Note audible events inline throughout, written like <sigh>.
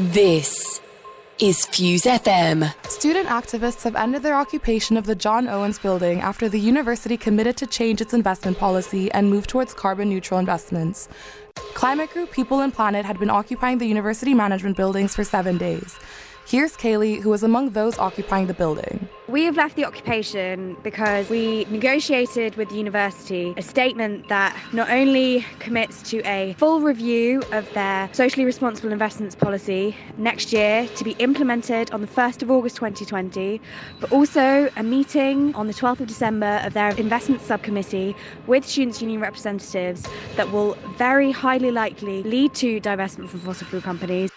This is Fuse FM. Student activists have ended their occupation of the John Owens building after the university committed to change its investment policy and move towards carbon neutral investments. Climate group People and Planet had been occupying the university management buildings for seven days. Here's Kaylee, who was among those occupying the building. We have left the occupation because we negotiated with the university a statement that not only commits to a full review of their socially responsible investments policy next year to be implemented on the 1st of August 2020, but also a meeting on the 12th of December of their investment subcommittee with students' union representatives that will very highly likely lead to divestment from fossil fuel companies.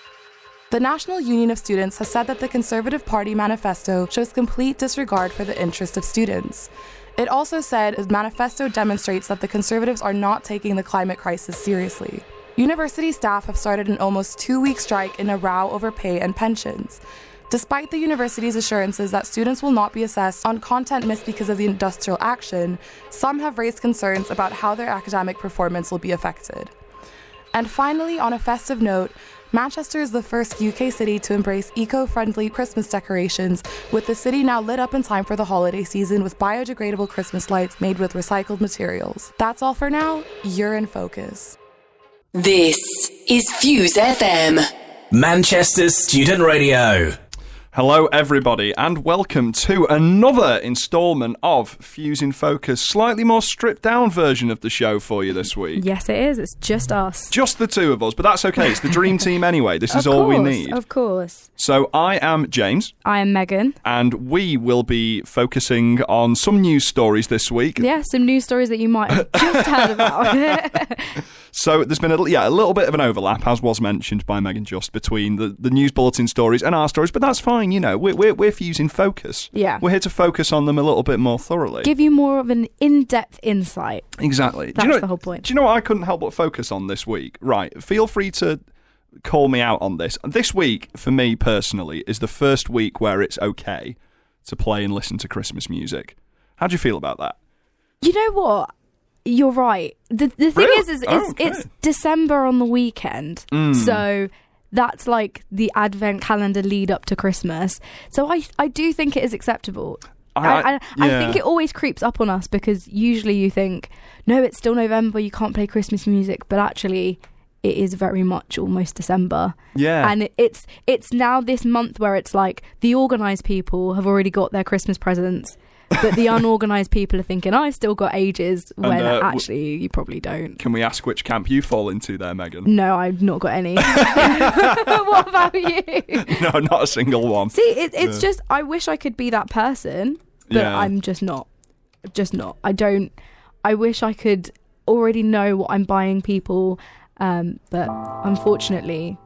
The National Union of Students has said that the Conservative Party manifesto shows complete disregard for the interest of students. It also said the manifesto demonstrates that the Conservatives are not taking the climate crisis seriously. University staff have started an almost two week strike in a row over pay and pensions. Despite the university's assurances that students will not be assessed on content missed because of the industrial action, some have raised concerns about how their academic performance will be affected. And finally, on a festive note, Manchester is the first UK city to embrace eco friendly Christmas decorations, with the city now lit up in time for the holiday season with biodegradable Christmas lights made with recycled materials. That's all for now. You're in focus. This is Fuse FM. Manchester's Student Radio. Hello, everybody, and welcome to another instalment of Fuse in Focus, slightly more stripped down version of the show for you this week. Yes, it is. It's just us. Just the two of us, but that's okay. It's the dream team <laughs> anyway. This is all we need. Of course. So I am James, I am Megan. and we will be focusing on some news stories this week. Yeah, some news stories that you might have <laughs> just heard about. <laughs> So there's been a, yeah, a little bit of an overlap, as was mentioned by Megan Just, between the, the news bulletin stories and our stories, but that's fine, you know. We're, we're, we're fusing focus. Yeah. We're here to focus on them a little bit more thoroughly. Give you more of an in-depth insight. Exactly. That's you know, the whole point. Do you know what I couldn't help but focus on this week? Right. Feel free to call me out on this. This week, for me personally, is the first week where it's okay to play and listen to Christmas music. How do you feel about that? You know what? You're right. The the thing Really? is, is Oh, it's, okay. it's December on the weekend, Mm. so that's like the advent calendar lead up to Christmas. So I I do think it is acceptable. I, I, I yeah. think it always creeps up on us because usually you think, no, it's still November, you can't play Christmas music, but actually it is very much almost December. Yeah. And it- it's it's now this month where it's like the organized people have already got their Christmas presents, but the unorganized people are thinking, I've still got ages when uh, w- actually you probably don't. Can we ask which camp you fall into there, Megan? No, I've not got any. <laughs> <laughs> what about you? no, not a single one. See, it, it's Yeah. just I wish I could be that person, but Yeah. I'm just not. Just not. I don't. I wish I could already know what I'm buying people, um, but unfortunately,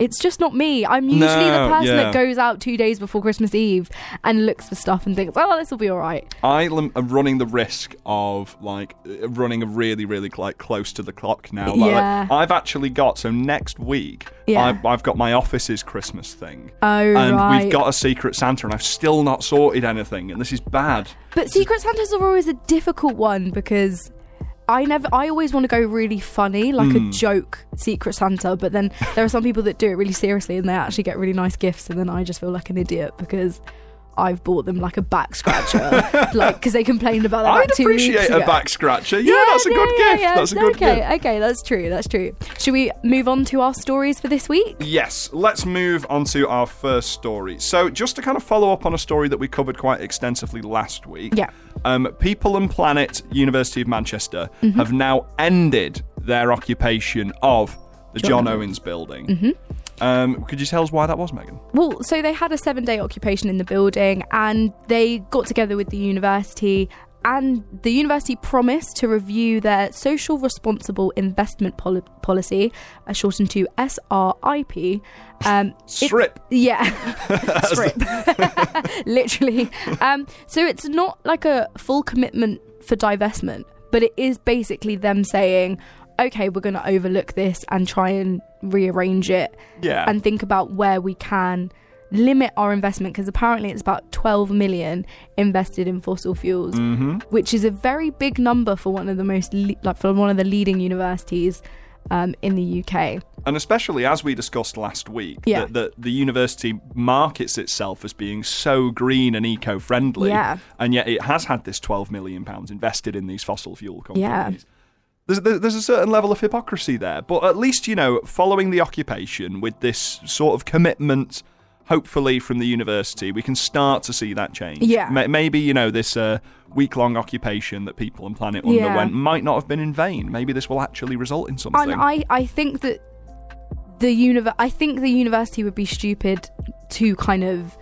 it's just not me. I'm usually No, the person yeah. that goes out two days before Christmas Eve and looks for stuff and thinks, "Oh, this will be all right." I am running the risk of like uh, running really, really like close to the clock now. Like, Yeah. like, I've actually got so next week. Yeah. I've, I've got my office's Christmas thing, Oh, and right. we've got a Secret Santa, and I've still not sorted anything, and this is bad. But Secret Santas are always a difficult one because I never I always want to go really funny, like Hmm. a joke Secret Santa, but then there are some people that do it really seriously and they actually get really nice gifts and then I just feel like an idiot because I've bought them like a back scratcher, <laughs> like because they complained about that I'd like two appreciate a back scratcher. Yeah, that's a yeah, good yeah, gift. yeah. That's a good okay, gift. okay, okay, that's true. That's true. Should we move on to our stories for this week? Yes, let's move on to our first story. So, just to kind of follow up on a story that we covered quite extensively last week. Yeah. Um, People and Planet, University of Manchester, Mm-hmm. have now ended their occupation of the John, Owens building. Mm-hmm. Um, could you tell us why that was, Megan? Well, so they had a seven day occupation in the building and they got together with the university. And the university promised to review their social responsible investment poli- policy, uh, shortened to SRIP. Um, Strip. yeah, <laughs> <laughs> strip. <laughs> Literally. Um, so it's not like a full commitment for divestment, but it is basically them saying, okay, we're going to overlook this and try and rearrange it Yeah. and think about where we can limit our investment because apparently it's about 12 million invested in fossil fuels mm-hmm. which is a very big number for one of the most le- like for one of the leading universities um, in the UK. And especially as we discussed last week, Yeah. that, that the university markets itself as being so green and eco-friendly, Yeah. and yet it has had this twelve million pounds invested in these fossil fuel companies. Yeah. There's, there's a certain level of hypocrisy there, but at least you know, following the occupation with this sort of commitment, hopefully from the university, we can start to see that change. Yeah. Ma- maybe you know this uh, week-long occupation that People and Planet Yeah. underwent might not have been in vain. Maybe this will actually result in something. And I, I think that the univer- I think the university would be stupid to kind of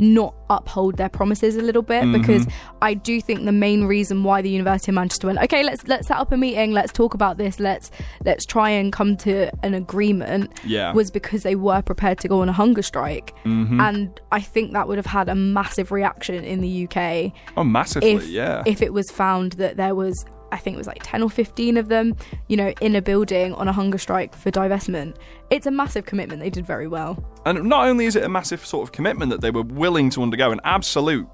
not uphold their promises a little bit because I do think the main reason why the University of Manchester went okay let's let's set up a meeting let's talk about this let's let's try and come to an agreement Yeah. was because they were prepared to go on a hunger strike Mm-hmm. and I think that would have had a massive reaction in the UK oh, massively, if yeah. if it was found that there was I think it was like 10 or 15 of them, you know, in a building on a hunger strike for divestment. It's a massive commitment. They did very well. And not only is it a massive sort of commitment that they were willing to undergo an absolute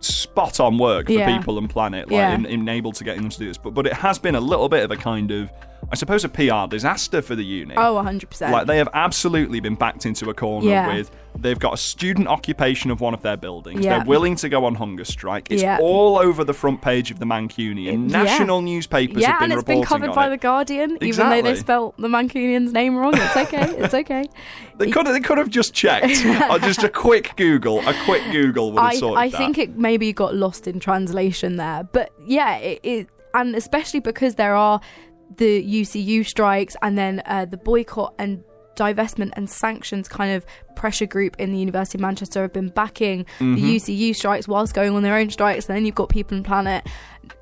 spot on work for Yeah. people and planet, like Yeah. in, in able to getting them to do this, but but it has been a little bit of a kind of, I suppose, a PR disaster for the uni. Oh, 100%. Like they have absolutely been backed into a corner Yeah. with they've got a student occupation of one of their buildings. Yeah. They're willing to go on hunger strike. It's Yeah. all over the front page of the Mancunion. National newspapers yeah, have been and it's been covered by it. The Guardian, exactly. even though they spelt the Mancunion's name wrong. It's okay. <laughs> it's okay. They could they could have just checked. <laughs> or uh, just a quick Google. A quick Google would have I, sorted I that. think it maybe got lost in translation there. But yeah, it, it and especially because there are the UCU strikes and then uh, the boycott and divestment and sanctions kind of pressure group in the University of Manchester have been backing Mm-hmm. the UCU strikes whilst going on their own strikes. And then you've got People and Planet.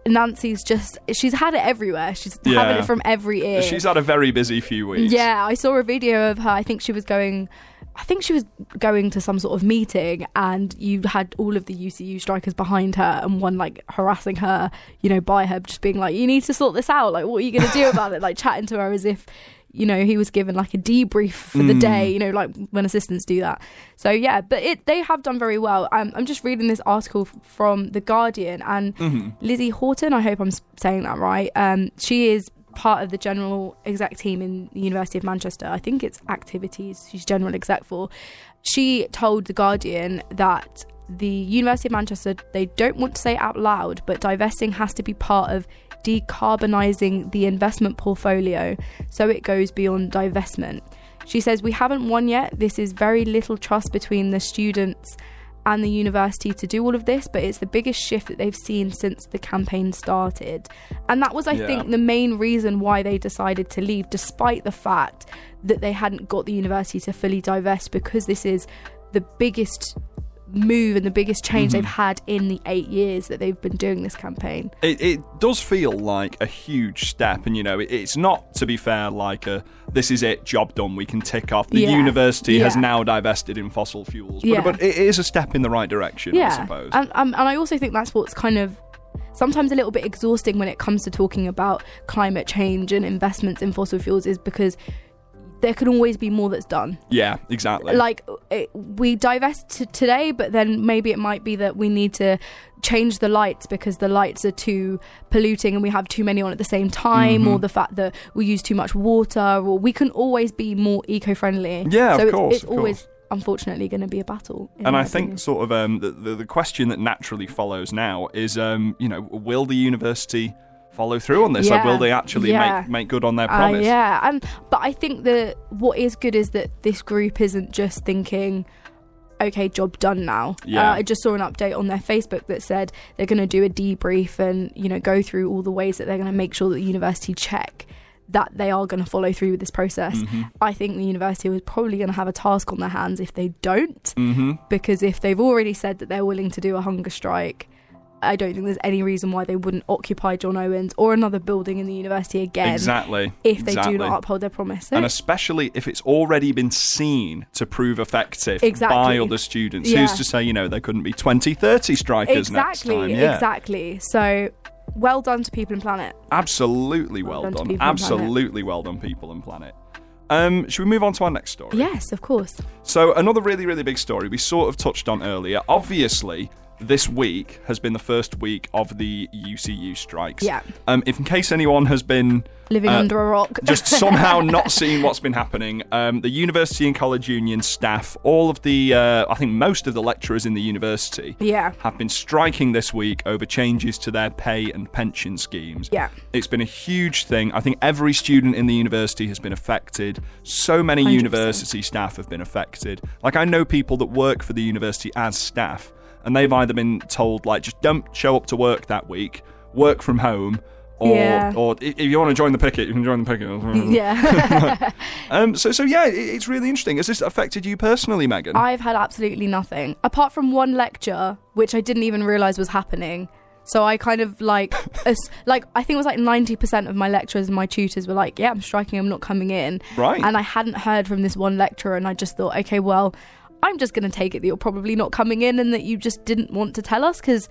Nancy's just she's had it everywhere. She's having it from every ear. She's had a very busy few weeks. Yeah, I saw a video of her. I think she was going. I think she was going to some sort of meeting, and you had all of the UCU strikers behind her, and one like harassing her, you know, by her, just being like, "You need to sort this out. Like, what are you going to do about it?" Like chatting to her as if, you know, he was given like a debrief for the day. You know, like when assistants do that. So yeah, but it they have done very well. Um, I'm just reading this article from the Guardian, and Lizzie Horton. I hope I'm saying that right. Um, she is part of the general exec team in the University of Manchester. I think it's activities she's general exec for. She told the Guardian that the University of Manchester they don't want to say it out loud, but divesting has to be part of decarbonising the investment portfolio so it goes beyond divestment. She says we haven't won yet. This is very little trust between the students and the university to do all of this, but it's the biggest shift that they've seen since the campaign started. And that was, I Yeah. think, the main reason why they decided to leave, despite the fact that they hadn't got the university to fully divest, because this is the biggest move and the biggest change they've had in the eight years that they've been doing this campaign. It, it does feel like a huge step, and you know, it, it's not, to be fair, like a this is it, job done, we can tick off. The Yeah. university has now divested in fossil fuels, but, Yeah. but it is a step in the right direction, I suppose. And, um, and I also think that's what's kind of sometimes a little bit exhausting when it comes to talking about climate change and investments in fossil fuels is because there can always be more that's done. yeah, exactly. Like it, we divest today, but then maybe it might be that we need to change the lights because the lights are too polluting and we have too many on at the same time, Mm-hmm. or the fact that we use too much water, or we can always be more eco-friendly. Yeah, of so it's, course, it's of always course. unfortunately going to be a battle. and I think opinion. sort of um, the, the the question that naturally follows now is, um, you know, will the university follow through on this? Like, Yeah. will they actually Yeah. make make good on their Uh, promise? yeah, and but I think that what is good is that this group isn't just thinking, okay, job done now. Yeah. Uh, I just saw an update on their Facebook that said they're going to do a debrief and you know go through all the ways that they're going to make sure that the university check that they are going to follow through with this process. Mm-hmm. I think the university was probably going to have a task on their hands if they don't, Mm-hmm. because if they've already said that they're willing to do a hunger strike. I don't think there's any reason why they wouldn't occupy John Owens or another building in the university again Exactly. if they exactly. do not uphold their promise. And especially if it's already been seen to prove effective Exactly. by other students. Yeah. Who's to say, you know, there couldn't be 20, 30 strikers exactly, next time? Yeah. exactly. So well done to People and Planet. Absolutely well, Well done done. People and Planet. Absolutely well done, People and Planet. Um, should we move on to our next story? Yes, of course. So another really, really big story we sort of touched on earlier. Obviously, this week has been the first week of the UCU strikes. Yeah. Um, if in case anyone has been Living uh, under a rock. <laughs> just somehow not seeing what's been happening. Um, the university and college union staff, all of the, uh, I think most of the lecturers in the university, Yeah. have been striking this week over changes to their pay and pension schemes. Yeah. it's been a huge thing. I think every student in the university has been affected. So many 100%. university staff have been affected. Like I know people that work for the university as staff, and they've either been told like just don't show up to work that week, work from home. Or, Yeah. or if you want to join the picket, you can join the picket. <laughs> yeah. <laughs> Um, so, so yeah, it, it's really interesting. Has this affected you personally, Megan? I've had absolutely nothing apart from one lecture, which I didn't even realize was happening. So I kind of like, <laughs> like I think it was like ninety percent of my lecturers and my tutors were like, "Yeah, I'm striking. I'm not coming in." Right. And I hadn't heard from this one lecturer, and I just thought, okay, well, I'm just going to take it that you're probably not coming in, and that you just didn't want to tell us because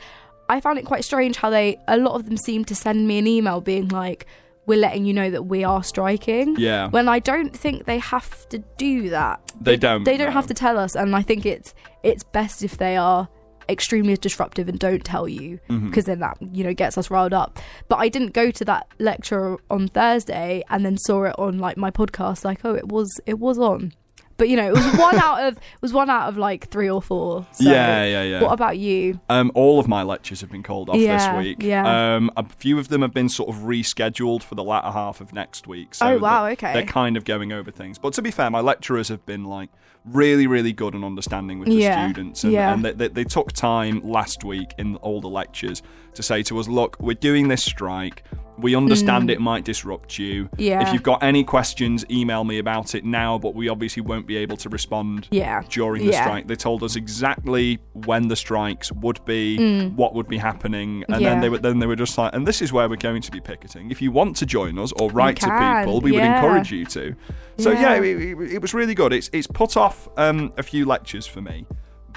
I found it quite strange how they, a lot of them seemed to send me an email being like, "We're letting you know that we are striking." Yeah. When I don't think they have to do that. They don't, They don't no. have to tell us, and I think it's it's best if they are extremely disruptive and don't tell you Mm-hmm. because then that you know gets us riled up but i didn't go to that lecture on thursday and then saw it on like my podcast like oh it was it was on but you know it was one out of it was one out of like three or four so Yeah, yeah, yeah. what about you Um, all of my lectures have been called off Yeah, this week. yeah. Um, a few of them have been sort of rescheduled for the latter half of next week. So Oh, wow, okay. They're kind of going over things. But to be fair, my lecturers have been like really, really good and understanding with the Yeah, students. And, yeah. and they, they, they took time last week in all the lectures to say to us, look, we're doing this strike. We understand it might disrupt you. Mm. Yeah. If you've got any questions, email me about it now, but we obviously won't be able to respond Yeah. during the Yeah. strike. They told us exactly when the strikes would be, what would be happening, and Mm. Yeah. then they were then they were just like, and this is where we're going to be picketing. If you want to join us or write to people, we would encourage you to. So yeah, Yeah. it, it- it was really good. It's it's put off um, a few lectures for me,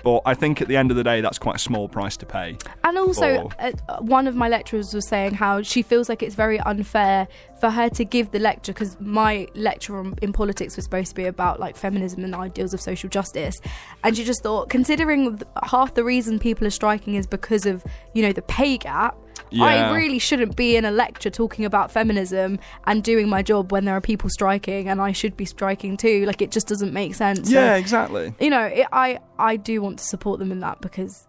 but I think at the end of the day, that's quite a small price to pay. And also, Or- uh, one of my lecturers was saying how she feels like it's very unfair for her to give the lecture because my lecture on, in politics was supposed to be about like feminism and ideals of social justice, and she just thought, considering th- half the reason people are striking is because of you know the pay gap. Yeah. I really shouldn't be in a lecture talking about feminism and doing my job when there are people striking, and I should be striking too. Like it just doesn't make sense. So- Yeah, exactly. you know, it, I I do want to support them in that because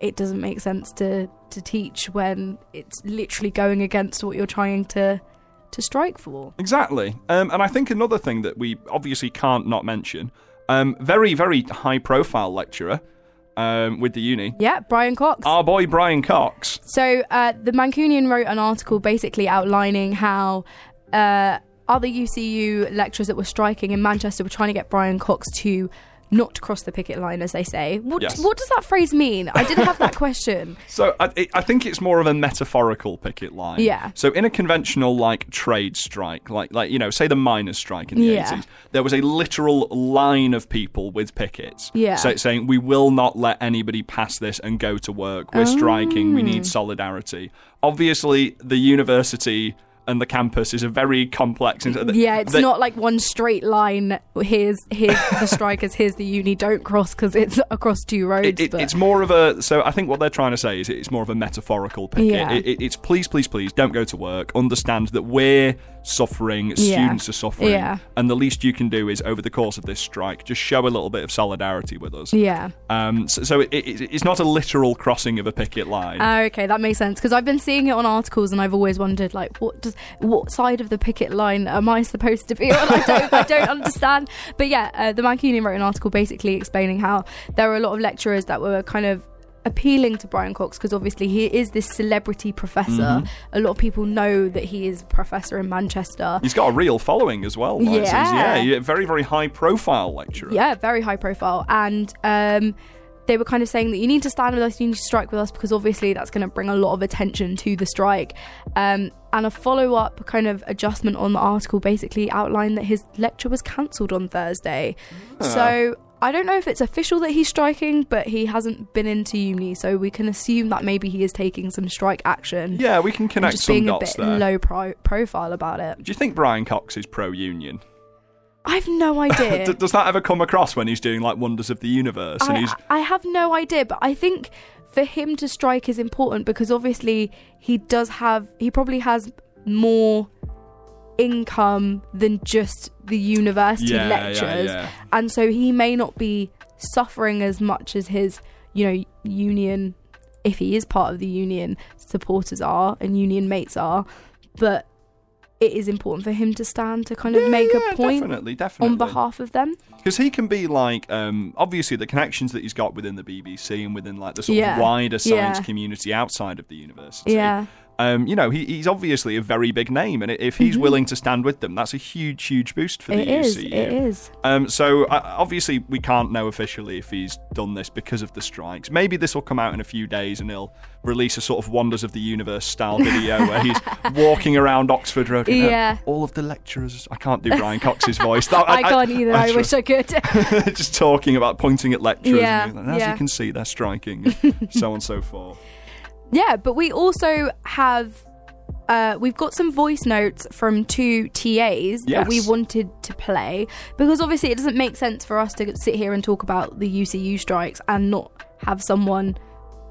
it doesn't make sense to to teach when it's literally going against what you're trying to to strike for. Exactly. Um, and I think another thing that we obviously can't not mention, um, very very high profile lecturer um, with the uni. Yeah, Brian Cox. Our boy Brian Cox. So uh, the Mancunion wrote an article basically outlining how uh, other UCU lecturers that were striking in Manchester were trying to get Brian Cox to not cross the picket line, as they say. What, Yes. what does that phrase mean? I didn't have that <laughs> question. So I, it- I think it's more of a metaphorical picket line. Yeah. So in a conventional like trade strike, like like you know, say the miners' strike in the Yeah. eighties, there was a literal line of people with pickets. Yeah. So saying we will not let anybody pass this and go to work. We're striking. We need oh. solidarity. Obviously, the university and the campus is a very complex. Yeah, it's they- not like one straight line. Here's here's the <laughs> strikers. Here's the uni. Don't cross because it's across two roads. It, it, but it's more of a so I think what they're trying to say is it's more of a metaphorical picket. Yeah. It, it- it's please, please, please don't go to work. Understand that we're suffering, students are suffering, Yeah. and the least you can do is over the course of this strike just show a little bit of solidarity with us. yeah. Um, so so it, it, it's not a literal crossing of a picket line. Oh, okay, that makes sense because I've been seeing it on articles and I've always wondered like what does what side of the picket line am I supposed to be on? I don't I don't <laughs> understand. But yeah, uh, the Mancunion wrote an article basically explaining how there were a lot of lecturers that were kind of appealing to Brian Cox because obviously he is this celebrity professor. Mm-hmm. A lot of people know that he is a professor in Manchester. He's got a real following as well. Yeah, yeah, very very high profile lecturer. Yeah, very high profile. And um, they were kind of saying that you need to stand with us, you need to strike with us because obviously that's going to bring a lot of attention to the strike. Um, and a follow up kind of adjustment on the article basically outlined that his lecture was cancelled on Thursday. Ah. So. I don't know if it's official that he's striking, but he hasn't been into uni, so we can assume that maybe he is taking some strike action. Yeah, we can and connect just some being a bit there. low pro- profile about it. Do you think Brian Cox is pro union? I've no <laughs> idea. Does that ever come across when he's doing like wonders of the universe? and I, he's I have no idea, but I think for him to strike is important because obviously he does have he probably has more income than just the university Yeah, yeah, lectures yeah. and so he may not be suffering as much as his you know union if he is part of the union supporters are and union mates are but it is important for him to stand to kind of Yeah, make yeah, a point definitely, definitely. on behalf of them because he can be like um, obviously the connections that he's got within the BBC and within like the sort Yeah. of wider science community outside of the university. yeah Um, you know, he, he's obviously a very big name, and if he's willing to stand with them, that's a huge, huge boost for the Mm-hmm. It is. It is. Um, so uh, obviously we can't know officially if he's done this because of the strikes. Maybe this will come out in a few days and he'll release a sort of Wonders of the Universe style <laughs> video where he's walking around Oxford Road. and, uh, Yeah. all of the lecturers. I can't do Brian Cox's <laughs> voice. That- I, can't either. I, try- wish I could. <laughs> just talking about pointing at lecturers. Yeah, and As yeah. you can see, they're striking. so on and so forth. Yeah, but we also have. Uh, we've got some voice notes from two TAs that we wanted to play because obviously it doesn't make sense for us to sit here and talk about the UCU strikes and not have someone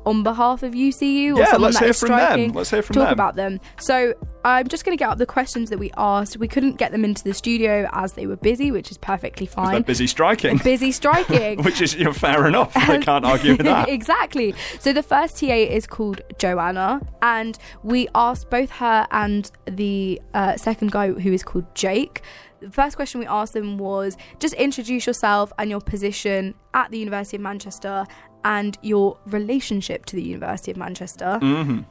on behalf of UCU or Yeah, someone let's that hear is from them. striking Let's hear from them. talk them. about them. So I'm just going to get up the questions that we asked. We couldn't get them into the studio as they were busy, which is perfectly They're fine. busy striking, <laughs> busy striking. <laughs> which is you know, fair enough. I can't argue with that. <laughs> exactly. So the first TA is called Joanna, and we asked both her and the uh, second guy who is called Jake. The first question we asked them was just introduce yourself and your position at the University of Manchester and your relationship to the University of Manchester.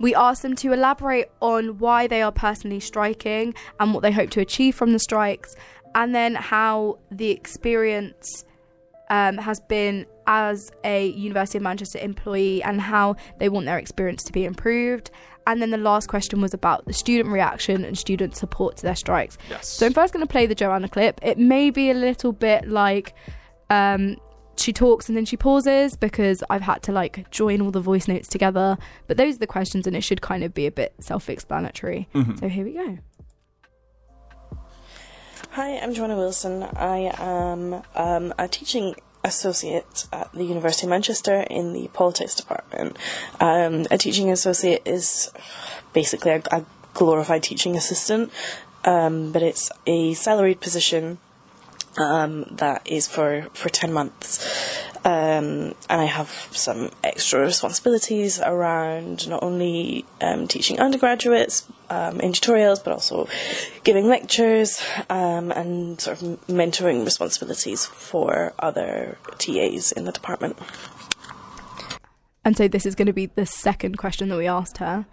We asked them to elaborate on why they are personally striking and what they hope to achieve from the strikes, and then how the experience um, has been as a University of Manchester employee and how they want their experience to be improved. And then the last question was about the student reaction and student support to their strikes. Yes. So I'm first going to play the Joanna clip. It may be a little bit like um, she talks and then she pauses because I've had to like join all the voice notes together. But those are the questions and it should kind of be a bit self explanatory. So here we go. Hi, I'm Joanna Wilson. I am um, a teaching associate at the University of Manchester in the politics department. Um, a teaching associate is basically a, a glorified teaching assistant, um, but it's a salaried position um, that is for, for 10 months. Um, and I have some extra responsibilities around not only um, teaching undergraduates um, in tutorials, but also giving lectures um, and sort of mentoring responsibilities for other TAs in the department. And so this is going to be the second question that we asked her.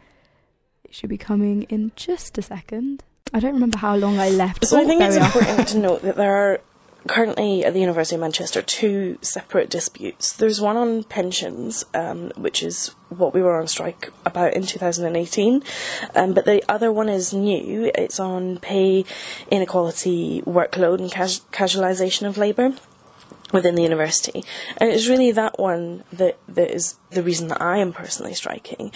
It should be coming in just a second. I don't remember how long I left. So I Oh, think it's important to note that there are currently at the University of Manchester two separate disputes. There's one on pensions, um, which is what we were on strike about in 2018, um, but the other one is new. It's on pay inequality, workload, and cas- casualisation of labour within the university. And it's really that one that, that is the reason that I am personally striking.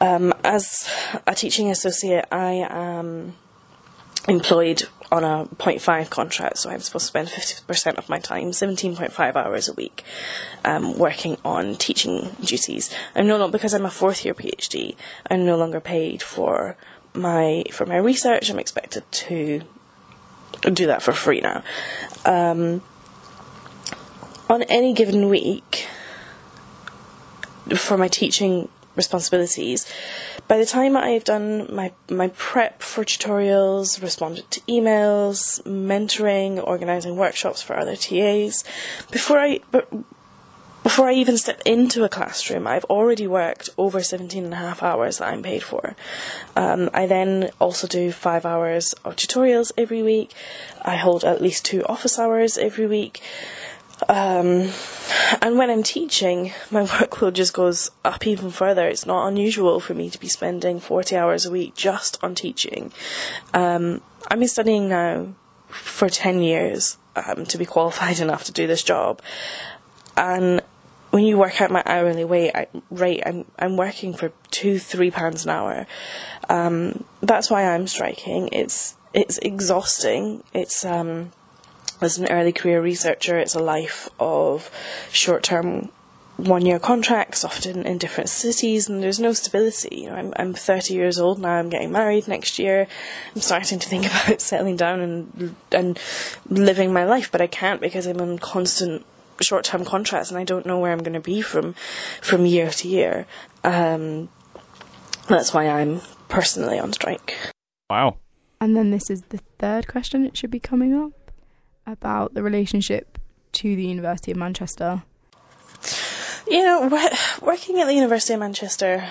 Um, as a teaching associate, I am employed on a 0.5 contract, so I'm supposed to spend 50% of my time, 17.5 hours a week, um, working on teaching duties. I'm no longer, because I'm a fourth year PhD, I'm no longer paid for my, for my research, I'm expected to do that for free now. Um, on any given week, for my teaching responsibilities, by the time I've done my my prep for tutorials, responded to emails, mentoring, organising workshops for other TAs, before I before I even step into a classroom, I've already worked over 17 and a half hours that I'm paid for. Um, I then also do five hours of tutorials every week. I hold at least two office hours every week. Um, and when I'm teaching, my <laughs> workload just goes up even further. It's not unusual for me to be spending 40 hours a week just on teaching. Um, I've been studying now for 10 years um, to be <laughs> qualified enough to do this job. And when you work out my hourly rate, I, rate I'm, I'm working for two, three pounds an hour. Um, that's why I'm striking. It's, it's exhausting. It's, um, as an early career researcher, it's a life of short term one year contracts, often in different cities, and there's no stability. You know, I'm, I'm 30 years old now, I'm getting married next year, I'm starting to think <laughs> about settling down and, and living my life, but I can't because I'm on constant short term contracts and I don't know where I'm going to be from, from year to year. Um, that's why I'm personally on strike. Wow. And then this is the third question it should be coming up about the relationship to the University of Manchester. You know, working at the University of Manchester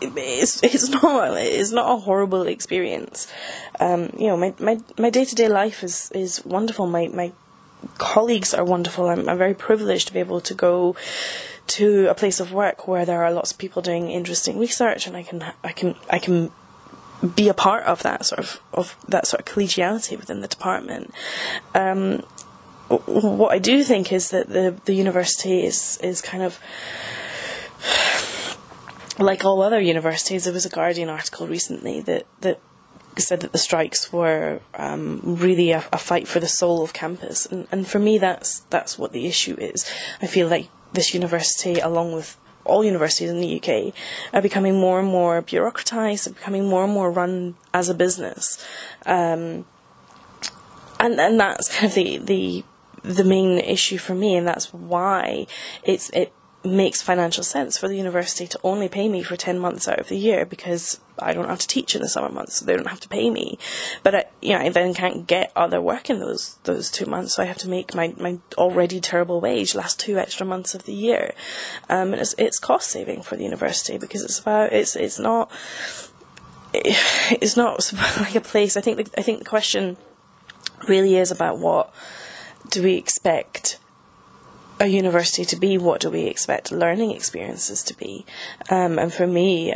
it's it's not it's not a horrible experience. Um, you know, my my my day to day life is is wonderful. My my colleagues are wonderful. I'm I'm very privileged to be able to go to a place of work where there are lots of people doing interesting research, and I can I can I can be a part of that sort of of that sort of collegiality within the department. Um, what I do think is that the the university is is kind of like all other universities. There was a Guardian article recently that that said that the strikes were um, really a, a, fight for the soul of campus, and, and for me, that's that's what the issue is. I feel like this university, along with all universities in the UK, are becoming more and more bureaucratized, are becoming more and more run as a business, um, and and that's kind <laughs> of the the the main issue for me, and that's why it's it makes financial sense for the university to only pay me for 10 months out of the year because I don't have to teach in the summer months, so they don't have to pay me. But I, you know, I then can't get other work in those those two months, so I have to make my, my already terrible wage last two extra months of the year. Um, and it's it's cost saving for the university because it's about it's it's not it's not <laughs> like a place. I think the, I think the question really is about what do we expect a university to be? What do we expect learning experiences to be? Um, and for me,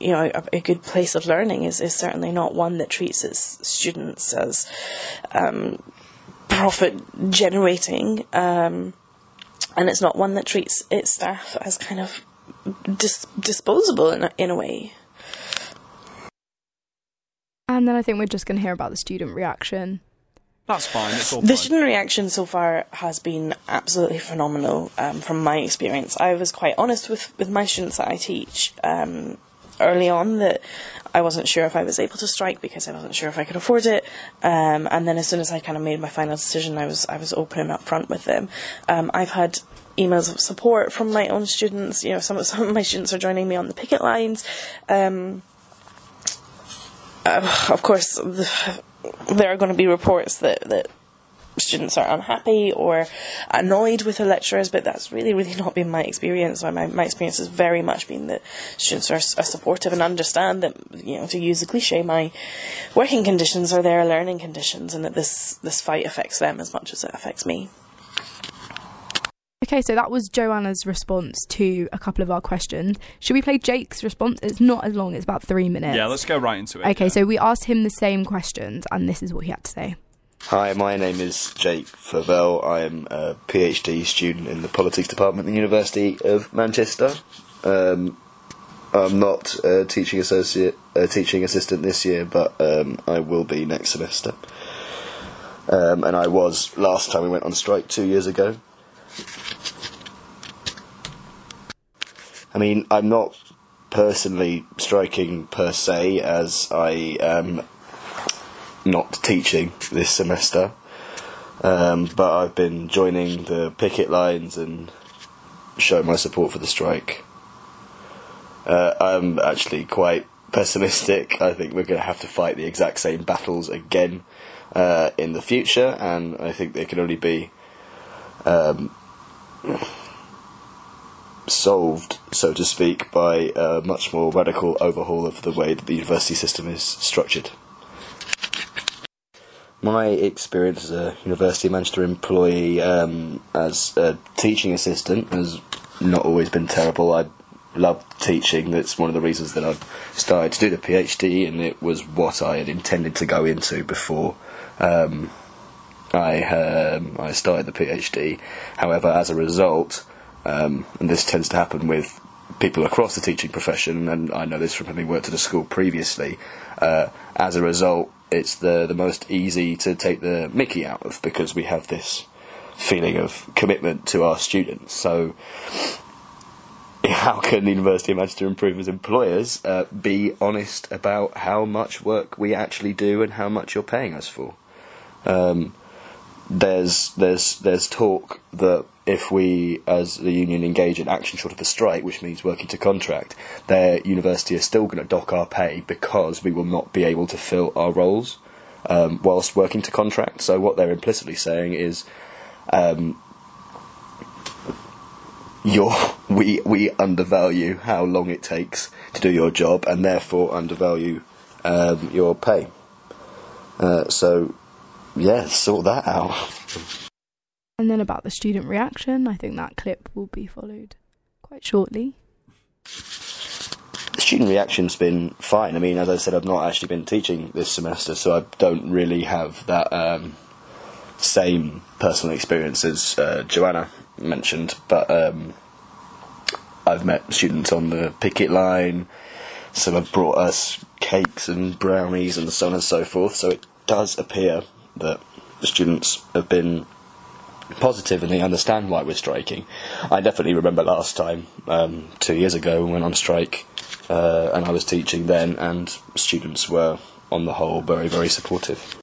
you know, a, a, good place of learning is, is certainly not one that treats its students as um, profit generating, um, and it's not one that treats its staff as kind of dis- disposable in a, in a way. And then I think we're just going to hear about the student reaction that's fine. It's all the fine. student reaction so far has been absolutely phenomenal um, from my experience. I was quite honest with, with my students that I teach um, early on that I wasn't sure if I was able to strike because I wasn't sure if I could afford it. Um, and then as soon as I kind of made my final decision, I was I was open and upfront with them. Um, I've had emails of support from my own students. You know, some <laughs> some of my students are joining me on the picket lines. Um, uh, of course, the, there are going to be reports that, that students are unhappy or annoyed with the lecturers, but that's really, really not been my experience. My, my experience has very much been that students are, are supportive and understand that, you know, to use the cliche, my working conditions are their learning conditions and that this, this fight affects them as much as it affects me. Okay, so that was Joanna's response to a couple of our questions. Should we play Jake's response? It's not as long, it's about three minutes. Yeah, let's go right into it. Okay, yeah. so we asked him the same questions, and this is what he had to say. Hi, my name is Jake Favell. I am a PhD student in the Politics Department at the University of Manchester. Um, I'm not a teaching associate, a teaching assistant this year, but um, I will be next semester. Um, and I was last time we went on strike two years ago. I mean, I'm not personally striking per se, as I am not teaching this semester. Um, but I've been joining the picket lines and showing my support for the strike. Uh, I'm actually quite pessimistic. I think we're going to have to fight the exact same battles again uh, in the future, and I think they can only be um, solved, so to speak, by a much more radical overhaul of the way that the university system is structured. My experience as a University of Manchester employee um, as a teaching assistant has not always been terrible. I love teaching. That's one of the reasons that I've started to do the PhD, and it was what I had intended to go into before um, I um, I started the PhD. However, as a result, um, and this tends to happen with people across the teaching profession, and I know this from having worked at a school previously. Uh, as a result, it's the the most easy to take the Mickey out of because we have this feeling of commitment to our students. So, how can the University of Manchester improve as employers? Uh, be honest about how much work we actually do and how much you're paying us for. Um, there's there's there's talk that if we, as the union, engage in action short of a strike, which means working to contract, their university is still going to dock our pay because we will not be able to fill our roles um, whilst working to contract. So what they're implicitly saying is, um, your <laughs> we we undervalue how long it takes to do your job, and therefore undervalue um, your pay. Uh, so, yeah, sort that out. And then about the student reaction, I think that clip will be followed quite shortly. The student reaction's been fine. I mean, as I said, I've not actually been teaching this semester, so I don't really have that um, same personal experience as uh, Joanna mentioned. But um, I've met students on the picket line. Some have brought us cakes and brownies and so on and so forth. So it does appear that students have been positive and they understand why we're striking. I definitely remember last time, um, two years ago, when on strike, uh, and I was teaching then, and students were, on the whole, very, very supportive.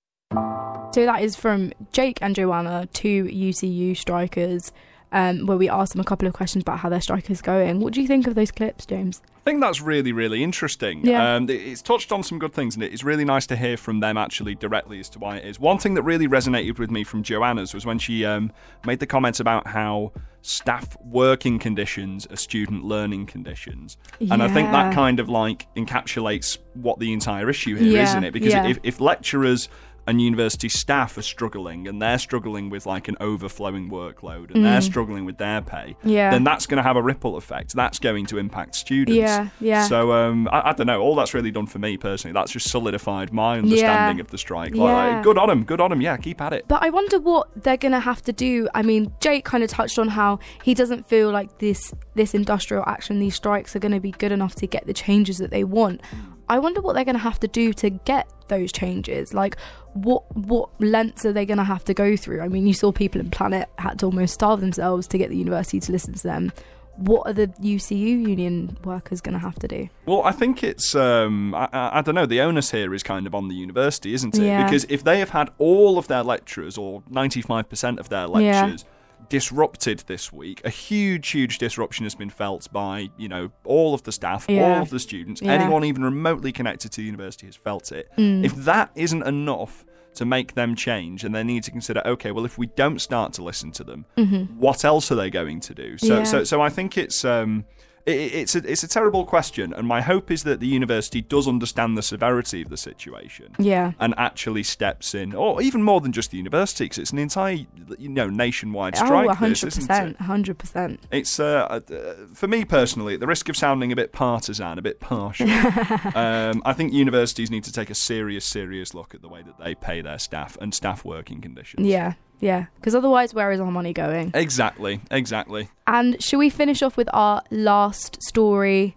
So that is from Jake and Joanna, two UCU strikers, um, where we asked them a couple of questions about how their strike is going. What do you think of those clips, James? I think that's really, really interesting. Yeah. Um, it's touched on some good things, and it's really nice to hear from them actually directly as to why it is. One thing that really resonated with me from Joanna's was when she um, made the comments about how staff working conditions are student learning conditions. And I think that kind of like encapsulates what the entire issue here, Yeah, not it? Because yeah. if, if lecturers and university staff are struggling and they're struggling with like an overflowing workload and they're struggling with their pay, Mm. Yeah. then that's going to have a ripple effect. That's going to impact students. Yeah, yeah. So um, I, I don't know. All that's really done for me personally. That's just solidified my understanding Yeah. of the strike. Yeah. Like, good on them. Good on them. Yeah, keep at it. But I wonder what they're gonna have to do. I mean, Jake kind of touched on how he doesn't feel like this this industrial action, these strikes are gonna be good enough to get the changes that they want. I wonder what they're gonna have to do to get those changes. Like, what what lengths are they gonna have to go through? I mean, you saw People and Planet had to almost starve themselves to get the university to listen to them. What are the UCU union workers gonna have to do? Well, I think it's um, I, I, I don't know. The onus here is kind of on the university, isn't it? Yeah. Because if they have had all of their lecturers or ninety five percent of their Yeah. Disrupted this week, a huge, huge disruption has been felt by you know all of the staff, Yeah. all of the students, Yeah. anyone even remotely connected to the university has felt it. Mm. If that isn't enough to make them change, and they need to consider, okay, well, if we don't start to listen to them, what else are they going to do? So, Mm-hmm. Yeah. so, so I think it's um, it's a it's a terrible question, and my hope is that the university does understand the severity of the situation Yeah. and actually steps in, or even more than just the university, because it's an entire you know nationwide strike. oh, this, Oh, hundred percent, hundred percent. It's uh, uh, for me personally, at the risk of sounding a bit partisan, a bit partial. <laughs> um, I think universities need to take a serious, serious look at the way that they pay their staff and staff working conditions. Yeah, yeah. Because otherwise, where is our money going? Exactly, exactly. And should we finish off with our last story?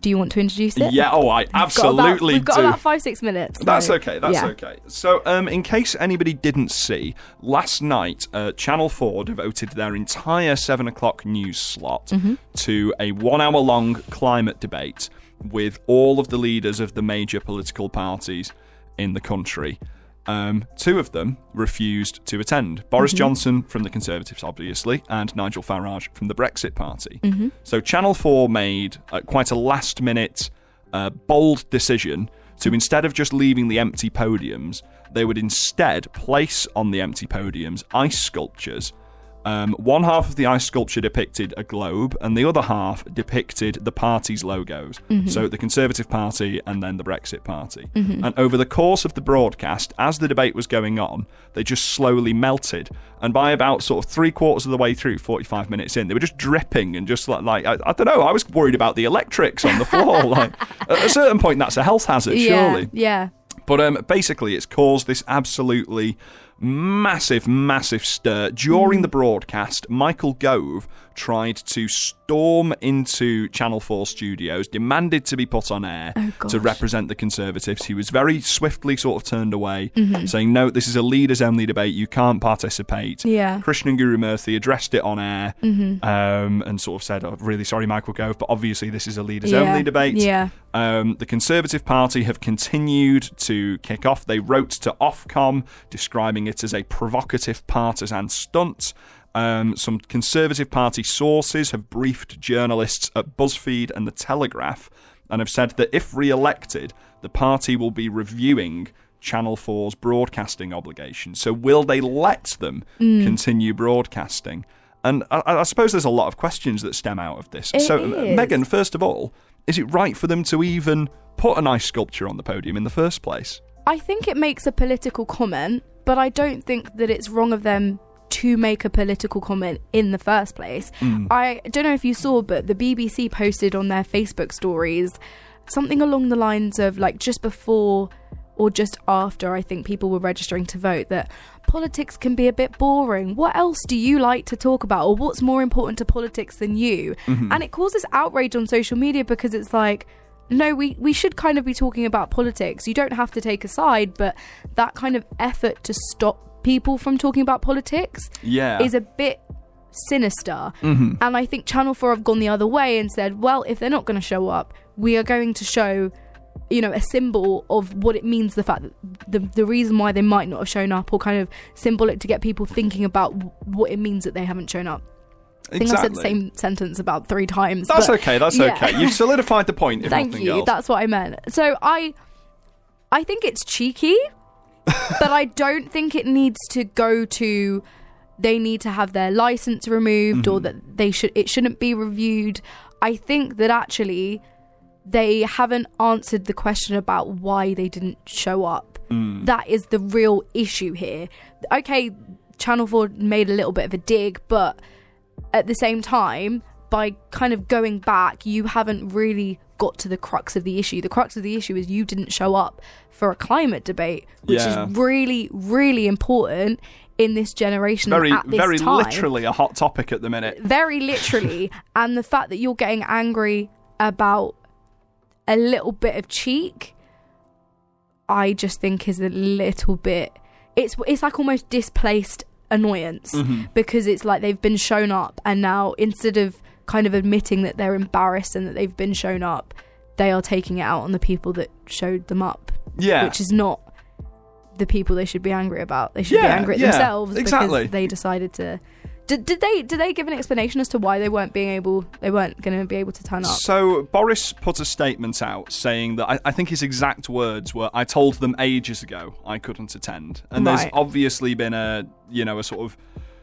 Do you want to introduce it? Yeah, oh, I We've got about- absolutely We've got do. about five, six minutes. That's okay. That's yeah. okay. So, um, in case anybody didn't see, last night uh, Channel Four devoted their entire seven o'clock news slot Mm-hmm. to a one-hour-long climate debate with all of the leaders of the major political parties in the country. Um, two of them refused to attend. Boris Mm-hmm. Johnson from the Conservatives, obviously, and Nigel Farage from the Brexit Party. Mm-hmm. So Channel 4 made uh, quite a last minute, uh, bold decision to instead of just leaving the empty podiums, they would instead place on the empty podiums ice sculptures. Um, one half of the ice sculpture depicted a globe, and the other half depicted the party's logos. So the Conservative Party and then the Brexit Party. And over the course of the broadcast, as the debate was going on, they just slowly melted. And by about sort of three quarters of the way through, 45 minutes in, they were just dripping and just like, like I, I don't know, I was worried about the electrics on the floor. <laughs> like, at a certain point, that's a health hazard, Yeah, surely. yeah. But um, basically, it's caused this absolutely massive, massive stir. During the broadcast, Michael Gove tried to storm into Channel 4 studios, demanded to be put on air Oh, to represent the Conservatives. He was very swiftly sort of turned away, Mm-hmm. saying, No, this is a leaders only debate. You can't participate. Yeah. Krishnan and Guru Murthy addressed it on air Mm-hmm. um, and sort of said, oh, Really sorry, Michael Gove, but obviously this is a leaders Yeah. only debate. Yeah. Um, the Conservative Party have continued to kick off. They wrote to Ofcom describing it as a provocative partisan stunt. Um, some Conservative Party sources have briefed journalists at BuzzFeed and The Telegraph and have said that if re elected, the party will be reviewing Channel 4's broadcasting obligations. So, will they let them Mm. continue broadcasting? And I, I suppose there's a lot of questions that stem out of this. It so, is. Megan, first of all, is it right for them to even put a nice sculpture on the podium in the first place? I think it makes a political comment, but I don't think that it's wrong of them to make a political comment in the first place. Mm. I don't know if you saw, but the BBC posted on their Facebook stories something along the lines of like just before or just after I think people were registering to vote that politics can be a bit boring. What else do you like to talk about or what's more important to politics than you? Mm-hmm. And it causes outrage on social media because it's like no, we, we should kind of be talking about politics. You don't have to take a side, but that kind of effort to stop people from talking about politics Yeah. is a bit sinister. Mm-hmm. And I think Channel 4 have gone the other way and said, well, if they're not going to show up, we are going to show, you know, a symbol of what it means, the fact that the, the reason why they might not have shown up, or kind of symbolic to get people thinking about what it means that they haven't shown up. I think I've said the same sentence about three times. That's okay. That's yeah. okay. You've solidified the point. If <laughs> Thank you. else. That's what I meant. So I I think it's cheeky, but I don't think it needs to go to they need to have their license removed or mm-hmm. that they should it shouldn't be reviewed. I think that actually they haven't answered the question about why they didn't show up. Mm. That is the real issue here. Okay, Channel 4 made a little bit of a dig, but at the same time, by kind of going back, you haven't really got to the crux of the issue. The crux of the issue is you didn't show up for a climate debate, which Yeah. is really, really important in this generation. very, this very time. literally a hot topic at the minute. Very literally. <laughs> and the fact that you're getting angry about a little bit of cheek, I just think is a little bit. It's it's like almost displaced annoyance Mm-hmm. because it's like they've been shown up and now instead of kind of admitting that they're embarrassed and that they've been shown up, they are taking it out on the people that showed them up, Yeah. which is not the people they should be angry about. They should be angry at yeah, themselves exactly. because they decided to. Did, did they did they give an explanation as to why they weren't being able they weren't going to be able to turn up? So Boris put a statement out saying that I, I think his exact words were, "I told them ages ago I couldn't attend," and there's obviously been a you know a sort of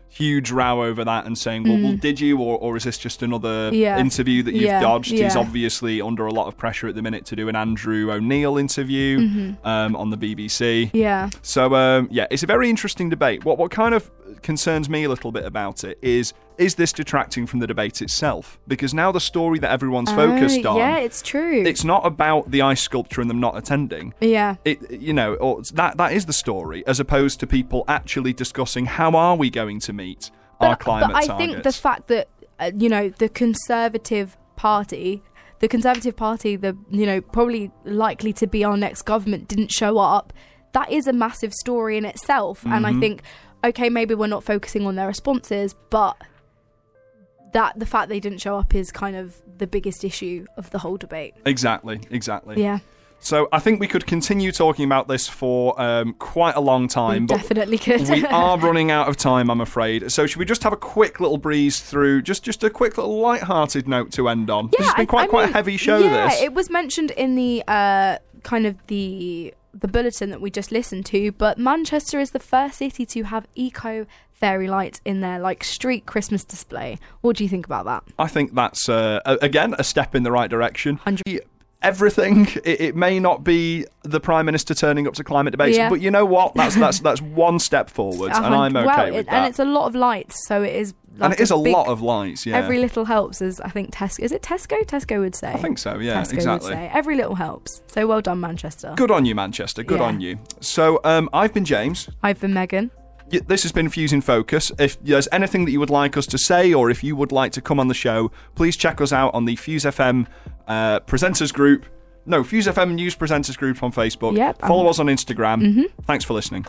huge row over that and saying, well, well did you, or, or is this just another Mm. Yeah. interview that you've Yeah, dodged? He's obviously under a lot of pressure at the minute to do an Andrew Neil interview Mm-hmm. um, on the BBC. Yeah, So um, yeah, it's a very interesting debate. What what kind of concerns me a little bit about it is is this detracting from the debate itself? Because now the story that everyone's focused Oh, on, Yeah, it's true. it's not about the ice sculpture and them not attending. yeah, It you know, or that that is the story, as opposed to people actually discussing how are we going to meet our climate but I targets. think the fact that uh, you know the Conservative Party, the Conservative Party, the you know probably likely to be our next government didn't show up. That is a massive story in itself, and Mm-hmm. I think okay, maybe we're not focusing on their responses, but that the fact they didn't show up is kind of the biggest issue of the whole debate. exactly, exactly. Yeah, So I think we could continue talking about this for um, quite a long time, we but definitely could. we <laughs> are running out of time, I'm afraid. So should we just have a quick little breeze through, just just a quick little light-hearted note to end on? Yeah, this has been I- quite I quite mean, a heavy show. Yeah, this. it was mentioned in the uh, kind of the the bulletin that we just listened to. But Manchester is the first city to have eco fairy lights in their like street Christmas display. What do you think about that? I think that's uh, again a step in the right direction. 100 Everything. It, it may not be the prime minister turning up to climate debates, Yeah. but you know what? That's that's <laughs> that's one step forward, and I'm okay well, with it, that. and it's a lot of lights, so it is. and like it is a big- lot of lights. Yeah, Every little helps, as I think Tesco. Is it Tesco? Tesco would say. I think so. Yeah, Tesco exactly. would say every little helps. So well done, Manchester. Good on you, Manchester. Good Yeah. on you. So um, I've been James. I've been Megan. This has been Fuse in Focus. If there's anything that you would like us to say, or if you would like to come on the show, please check us out on the Fuse FM uh, presenters group. No, Fuse FM News presenters group on Facebook. Yep, Follow us on Instagram. Mhm. Thanks for listening.